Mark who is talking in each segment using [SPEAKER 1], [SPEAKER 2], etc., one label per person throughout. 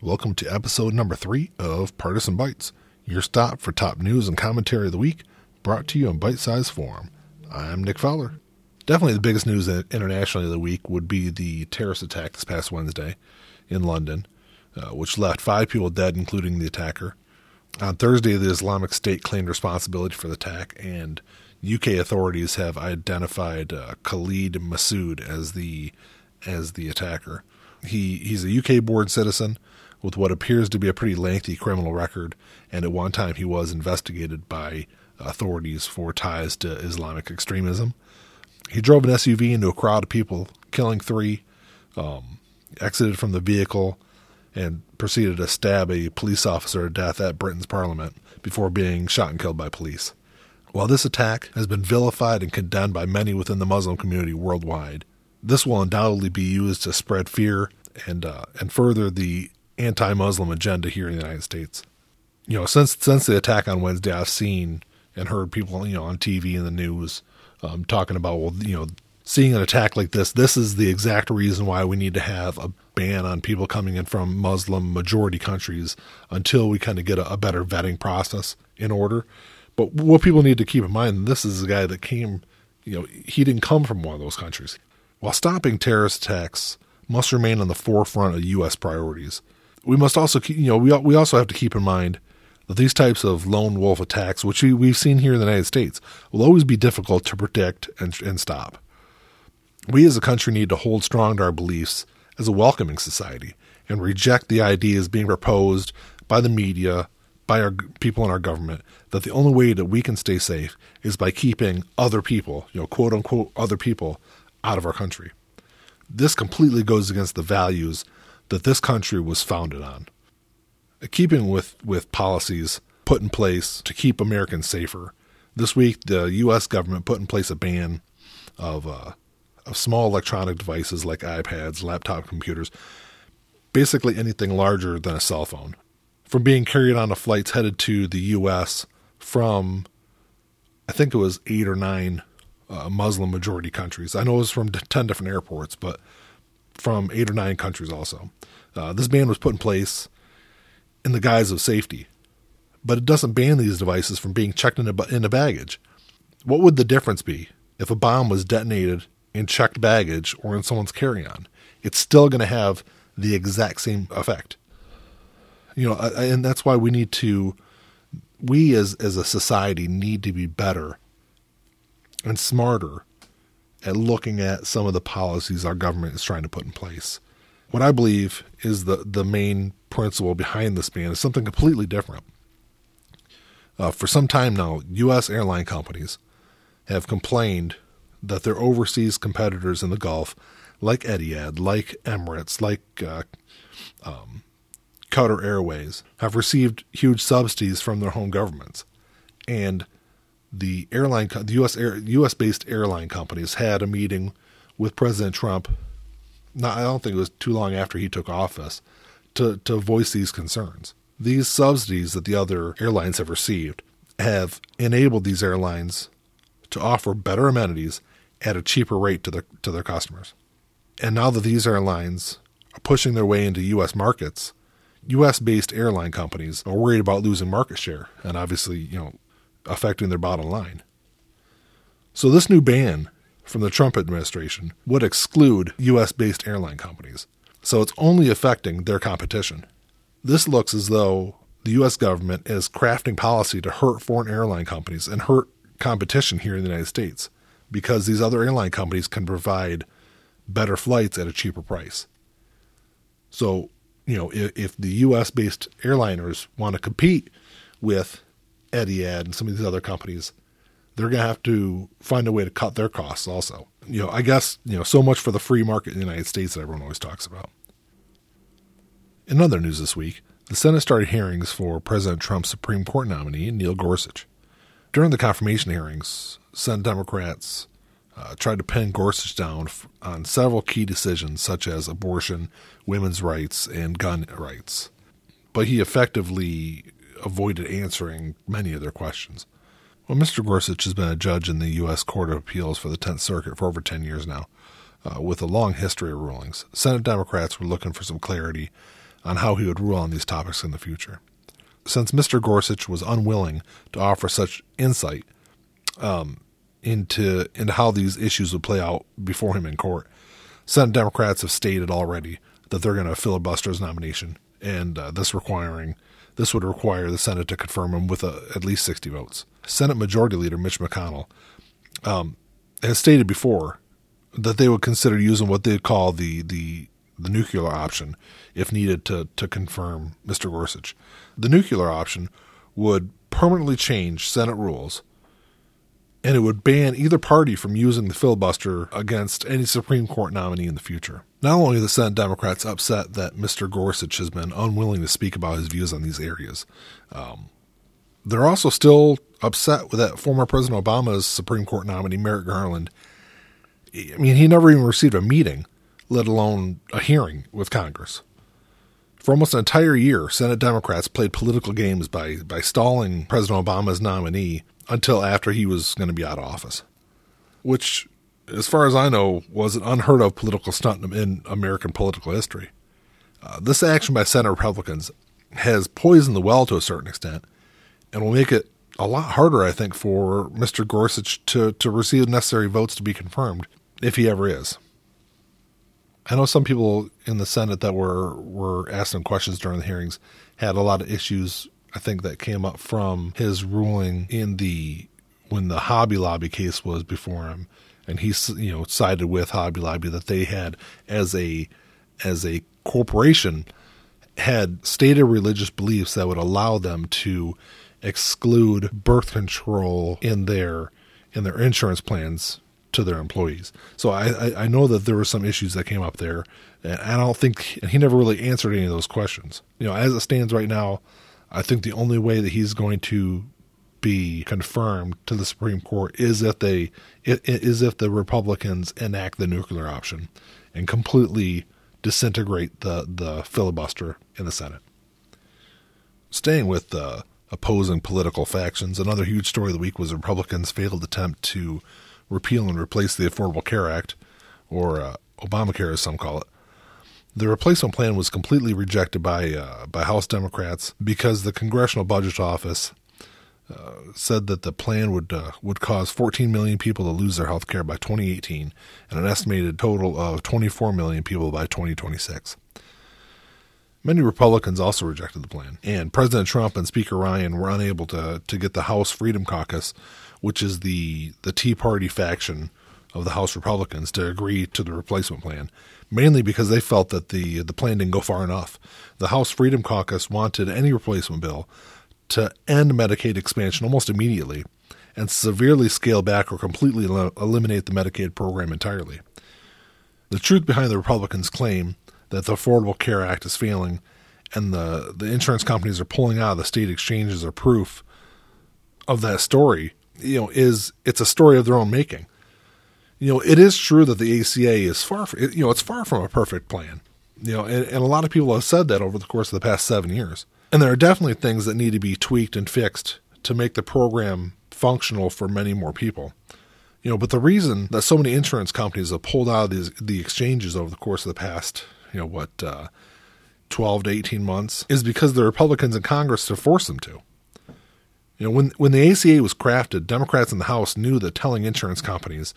[SPEAKER 1] Welcome to episode number three of Partisan Bites, your stop for top news and commentary of the week, brought to you in bite sized form. I'm Nick Fowler. Definitely the biggest news internationally of the week would be the terrorist attack this past Wednesday in London, uh, which left five people dead, including the attacker. On Thursday, the Islamic State claimed responsibility for the attack, and UK authorities have identified uh, Khalid Masood as the as the attacker. He he's a UK born citizen with what appears to be a pretty lengthy criminal record, and at one time he was investigated by authorities for ties to Islamic extremism. He drove an SUV into a crowd of people, killing three, um, exited from the vehicle, and proceeded to stab a police officer to death at Britain's parliament before being shot and killed by police. While this attack has been vilified and condemned by many within the Muslim community worldwide, this will undoubtedly be used to spread fear and uh, and further the anti-Muslim agenda here in the United States. You know, since since the attack on Wednesday, I've seen and heard people, you know, on TV and the news um, talking about, well, you know, seeing an attack like this, this is the exact reason why we need to have a ban on people coming in from Muslim majority countries until we kind of get a, a better vetting process in order. But what people need to keep in mind, this is a guy that came, you know, he didn't come from one of those countries. While stopping terrorist attacks must remain on the forefront of U.S. priorities, we must also, keep, you know, we we also have to keep in mind that these types of lone wolf attacks, which we, we've seen here in the United States, will always be difficult to predict and, and stop. We as a country need to hold strong to our beliefs as a welcoming society and reject the ideas being proposed by the media, by our people in our government, that the only way that we can stay safe is by keeping other people, you know, quote unquote, other people out of our country. This completely goes against the values that this country was founded on keeping with, with policies put in place to keep Americans safer, this week the U.S. government put in place a ban of, uh, of small electronic devices like iPads, laptop computers, basically anything larger than a cell phone, from being carried on the flights headed to the U.S. from, I think it was eight or nine uh, Muslim majority countries. I know it was from 10 different airports, but from eight or nine countries also. Uh, this ban was put in place in the guise of safety, but it doesn't ban these devices from being checked into, into baggage. What would the difference be if a bomb was detonated in checked baggage or in someone's carry on? It's still going to have the exact same effect. You know, and that's why we need to, we as, as a society need to be better and smarter at looking at some of the policies our government is trying to put in place. What I believe is the, the main principle behind this ban is something completely different. Uh, for some time now, U.S. airline companies have complained that their overseas competitors in the Gulf, like Etihad, like Emirates, like uh, um, Qatar Airways, have received huge subsidies from their home governments, and the airline, the U.S. Air, U.S. based airline companies had a meeting with President Trump. Not, I don't think it was too long after he took office, to, to voice these concerns. These subsidies that the other airlines have received have enabled these airlines to offer better amenities at a cheaper rate to their to their customers. And now that these airlines are pushing their way into US markets, US based airline companies are worried about losing market share and obviously, you know, affecting their bottom line. So this new ban from the Trump administration would exclude US based airline companies so it's only affecting their competition. This looks as though the U.S. government is crafting policy to hurt foreign airline companies and hurt competition here in the United States because these other airline companies can provide better flights at a cheaper price. So, you know, if, if the U.S. based airliners want to compete with Etihad and some of these other companies, they're going to have to find a way to cut their costs also. You know, I guess, you know, so much for the free market in the United States that everyone always talks about. In other news this week, the Senate started hearings for President Trump's Supreme Court nominee, Neil Gorsuch. During the confirmation hearings, Senate Democrats uh, tried to pin Gorsuch down on several key decisions such as abortion, women's rights, and gun rights. But he effectively avoided answering many of their questions. Well, Mr. Gorsuch has been a judge in the U.S. Court of Appeals for the Tenth Circuit for over 10 years now, uh, with a long history of rulings. Senate Democrats were looking for some clarity on how he would rule on these topics in the future. Since Mr. Gorsuch was unwilling to offer such insight um, into into how these issues would play out before him in court, Senate Democrats have stated already that they're going to filibuster his nomination, and uh, this requiring this would require the Senate to confirm him with a, at least 60 votes. Senate Majority Leader Mitch McConnell um, has stated before that they would consider using what they call the the the nuclear option if needed to to confirm Mr. Gorsuch. The nuclear option would permanently change Senate rules and it would ban either party from using the filibuster against any Supreme Court nominee in the future. Not only are the Senate Democrats upset that Mr. Gorsuch has been unwilling to speak about his views on these areas, um, they're also still upset with that former President Obama's Supreme Court nominee, Merrick Garland. I mean, he never even received a meeting, let alone a hearing with Congress. For almost an entire year, Senate Democrats played political games by, by stalling President Obama's nominee until after he was going to be out of office, which, as far as I know, was an unheard of political stunt in American political history. Uh, this action by Senate Republicans has poisoned the well to a certain extent and will make it a lot harder, I think, for Mr. Gorsuch to, to receive the necessary votes to be confirmed, if he ever is. I know some people in the Senate that were, were asking questions during the hearings had a lot of issues I think that came up from his ruling in the when the Hobby Lobby case was before him, and he you know sided with Hobby Lobby that they had as a as a corporation had stated religious beliefs that would allow them to exclude birth control in their in their insurance plans to their employees. So I, I, I know that there were some issues that came up there, and I don't think he never really answered any of those questions. You know, as it stands right now, I think the only way that he's going to be confirmed to the Supreme Court is if they is if the Republicans enact the nuclear option and completely disintegrate the the filibuster in the Senate. Staying with the opposing political factions, another huge story of the week was Republicans' failed attempt to repeal and replace the Affordable Care Act, or uh, Obamacare as some call it. The replacement plan was completely rejected by uh, by House Democrats because the Congressional Budget Office said that the plan would uh, would cause 14 million people to lose their health care by 2018 and an estimated total of 24 million people by 2026. Many Republicans also rejected the plan, and President Trump and Speaker Ryan were unable to to get the House Freedom Caucus, which is the the Tea Party faction of the House Republicans, to agree to the replacement plan mainly because they felt that the the plan didn't go far enough. The House Freedom Caucus wanted any replacement bill to end Medicaid expansion almost immediately and severely scale back or completely eliminate the Medicaid program entirely. The truth behind the Republicans' claim that the Affordable Care Act is failing and the, the insurance companies are pulling out of the state exchanges are proof of that story, you know, is it's a story of their own making you know, it is true that the ACA is far, from, you know, it's far from a perfect plan. You know, and, and a lot of people have said that over the course of the past seven years. And there are definitely things that need to be tweaked and fixed to make the program functional for many more people. You know, but the reason that so many insurance companies have pulled out of these, the exchanges over the course of the past, you know, what, uh, 12 to 18 months is because the Republicans in Congress have forced them to. You know, when when the ACA was crafted, Democrats in the House knew that telling insurance companies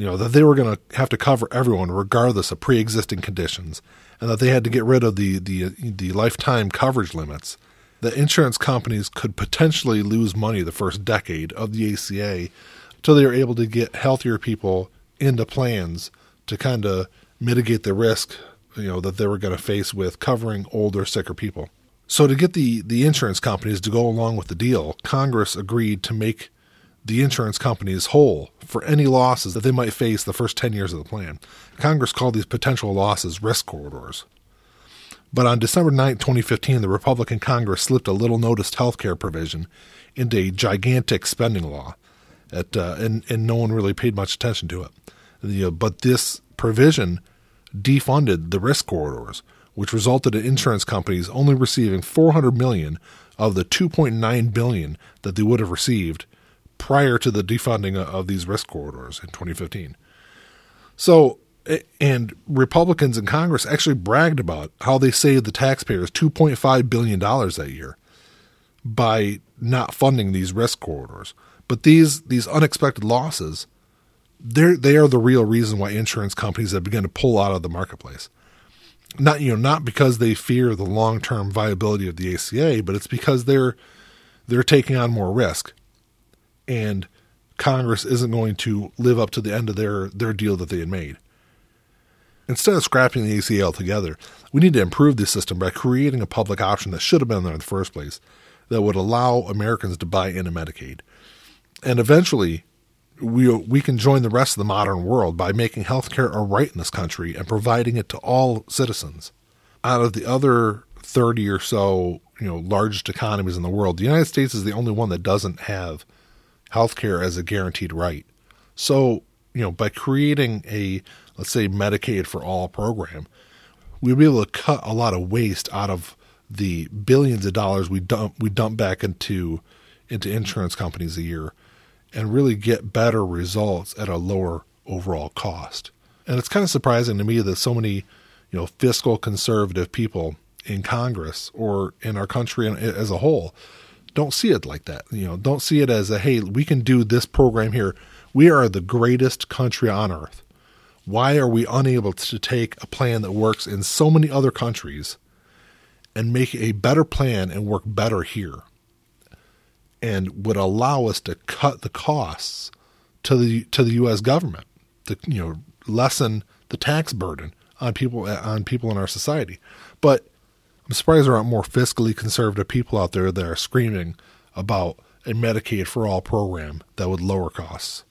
[SPEAKER 1] you know, that they were going to have to cover everyone regardless of pre-existing conditions, and that they had to get rid of the the the lifetime coverage limits. That insurance companies could potentially lose money the first decade of the ACA until they were able to get healthier people into plans to kind of mitigate the risk, you know, that they were going to face with covering older, sicker people. So to get the the insurance companies to go along with the deal, Congress agreed to make the insurance companies whole for any losses that they might face the first 10 years of the plan. Congress called these potential losses risk corridors. But on December 9, 2015, the Republican Congress slipped a little noticed health care provision into a gigantic spending law, at, uh, and, and no one really paid much attention to it. The, uh, but this provision defunded the risk corridors, which resulted in insurance companies only receiving 400 million of the 2.9 billion that they would have received prior to the defunding of these risk corridors in 2015. So And Republicans in Congress actually bragged about how they saved the taxpayers $2.5 billion that year by not funding these risk corridors. But these these unexpected losses, they're they are the real reason why insurance companies have begun to pull out of the marketplace. Not you know not because they fear the long term viability of the ACA, but it's because they're they're taking on more risk, and Congress isn't going to live up to the end of their their deal that they had made. Instead of scrapping the ACA altogether, we need to improve the system by creating a public option that should have been there in the first place that would allow Americans to buy into Medicaid. And eventually, we we can join the rest of the modern world by making healthcare a right in this country and providing it to all citizens. Out of the other 30 or so, you know, largest economies in the world, the United States is the only one that doesn't have healthcare as a guaranteed right. So, you know, by creating a let's say Medicaid for all program, we'd be able to cut a lot of waste out of the billions of dollars we dump we dump back into into insurance companies a year and really get better results at a lower overall cost. And it's kind of surprising to me that so many, you know, fiscal conservative people in Congress or in our country eh, as a whole don't see it like that. You know, don't see it as a hey, we can do this program here. We are the greatest country on earth. Why are we unable to take a plan that works in so many other countries and make a better plan and work better here and would allow us to cut the costs to the to the US government to you know lessen the tax burden on people on people in our society but I'm surprised there aren't more fiscally conservative people out there that are screaming about a Medicaid for all program that would lower costs.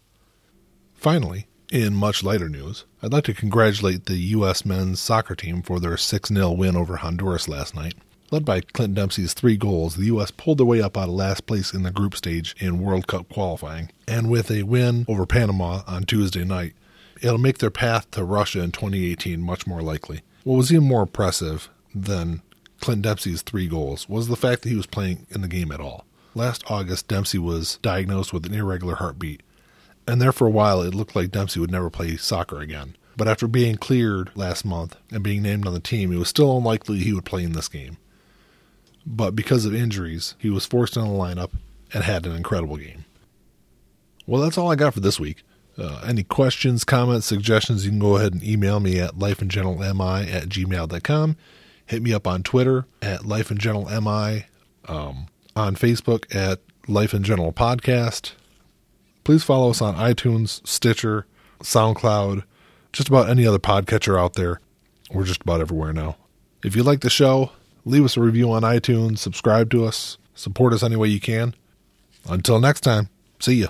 [SPEAKER 1] Finally, in much lighter news, I'd like to congratulate the U.S. men's soccer team for their 6 0 win over Honduras last night. Led by Clint Dempsey's three goals, the U.S. pulled their way up out of last place in the group stage in World Cup qualifying. And with a win over Panama on Tuesday night, it'll make their path to Russia in 2018 much more likely. What was even more impressive than Clint Dempsey's three goals was the fact that he was playing in the game at all. Last August, Dempsey was diagnosed with an irregular heartbeat and there for a while it looked like Dempsey would never play soccer again. But after being cleared last month and being named on the team, it was still unlikely he would play in this game. But because of injuries, he was forced in the lineup and had an incredible game. Well, that's all I got for this week. Uh, any questions, comments, suggestions, you can go ahead and email me at lifeingeneralmi at gmail.com. Hit me up on Twitter at lifeingeneralmi, um, on Facebook at Life in General Podcast, please follow us on iTunes, Stitcher, SoundCloud, just about any other podcatcher out there. We're just about everywhere now. If you like the show, leave us a review on iTunes, subscribe to us, support us any way you can. Until next time, see ya.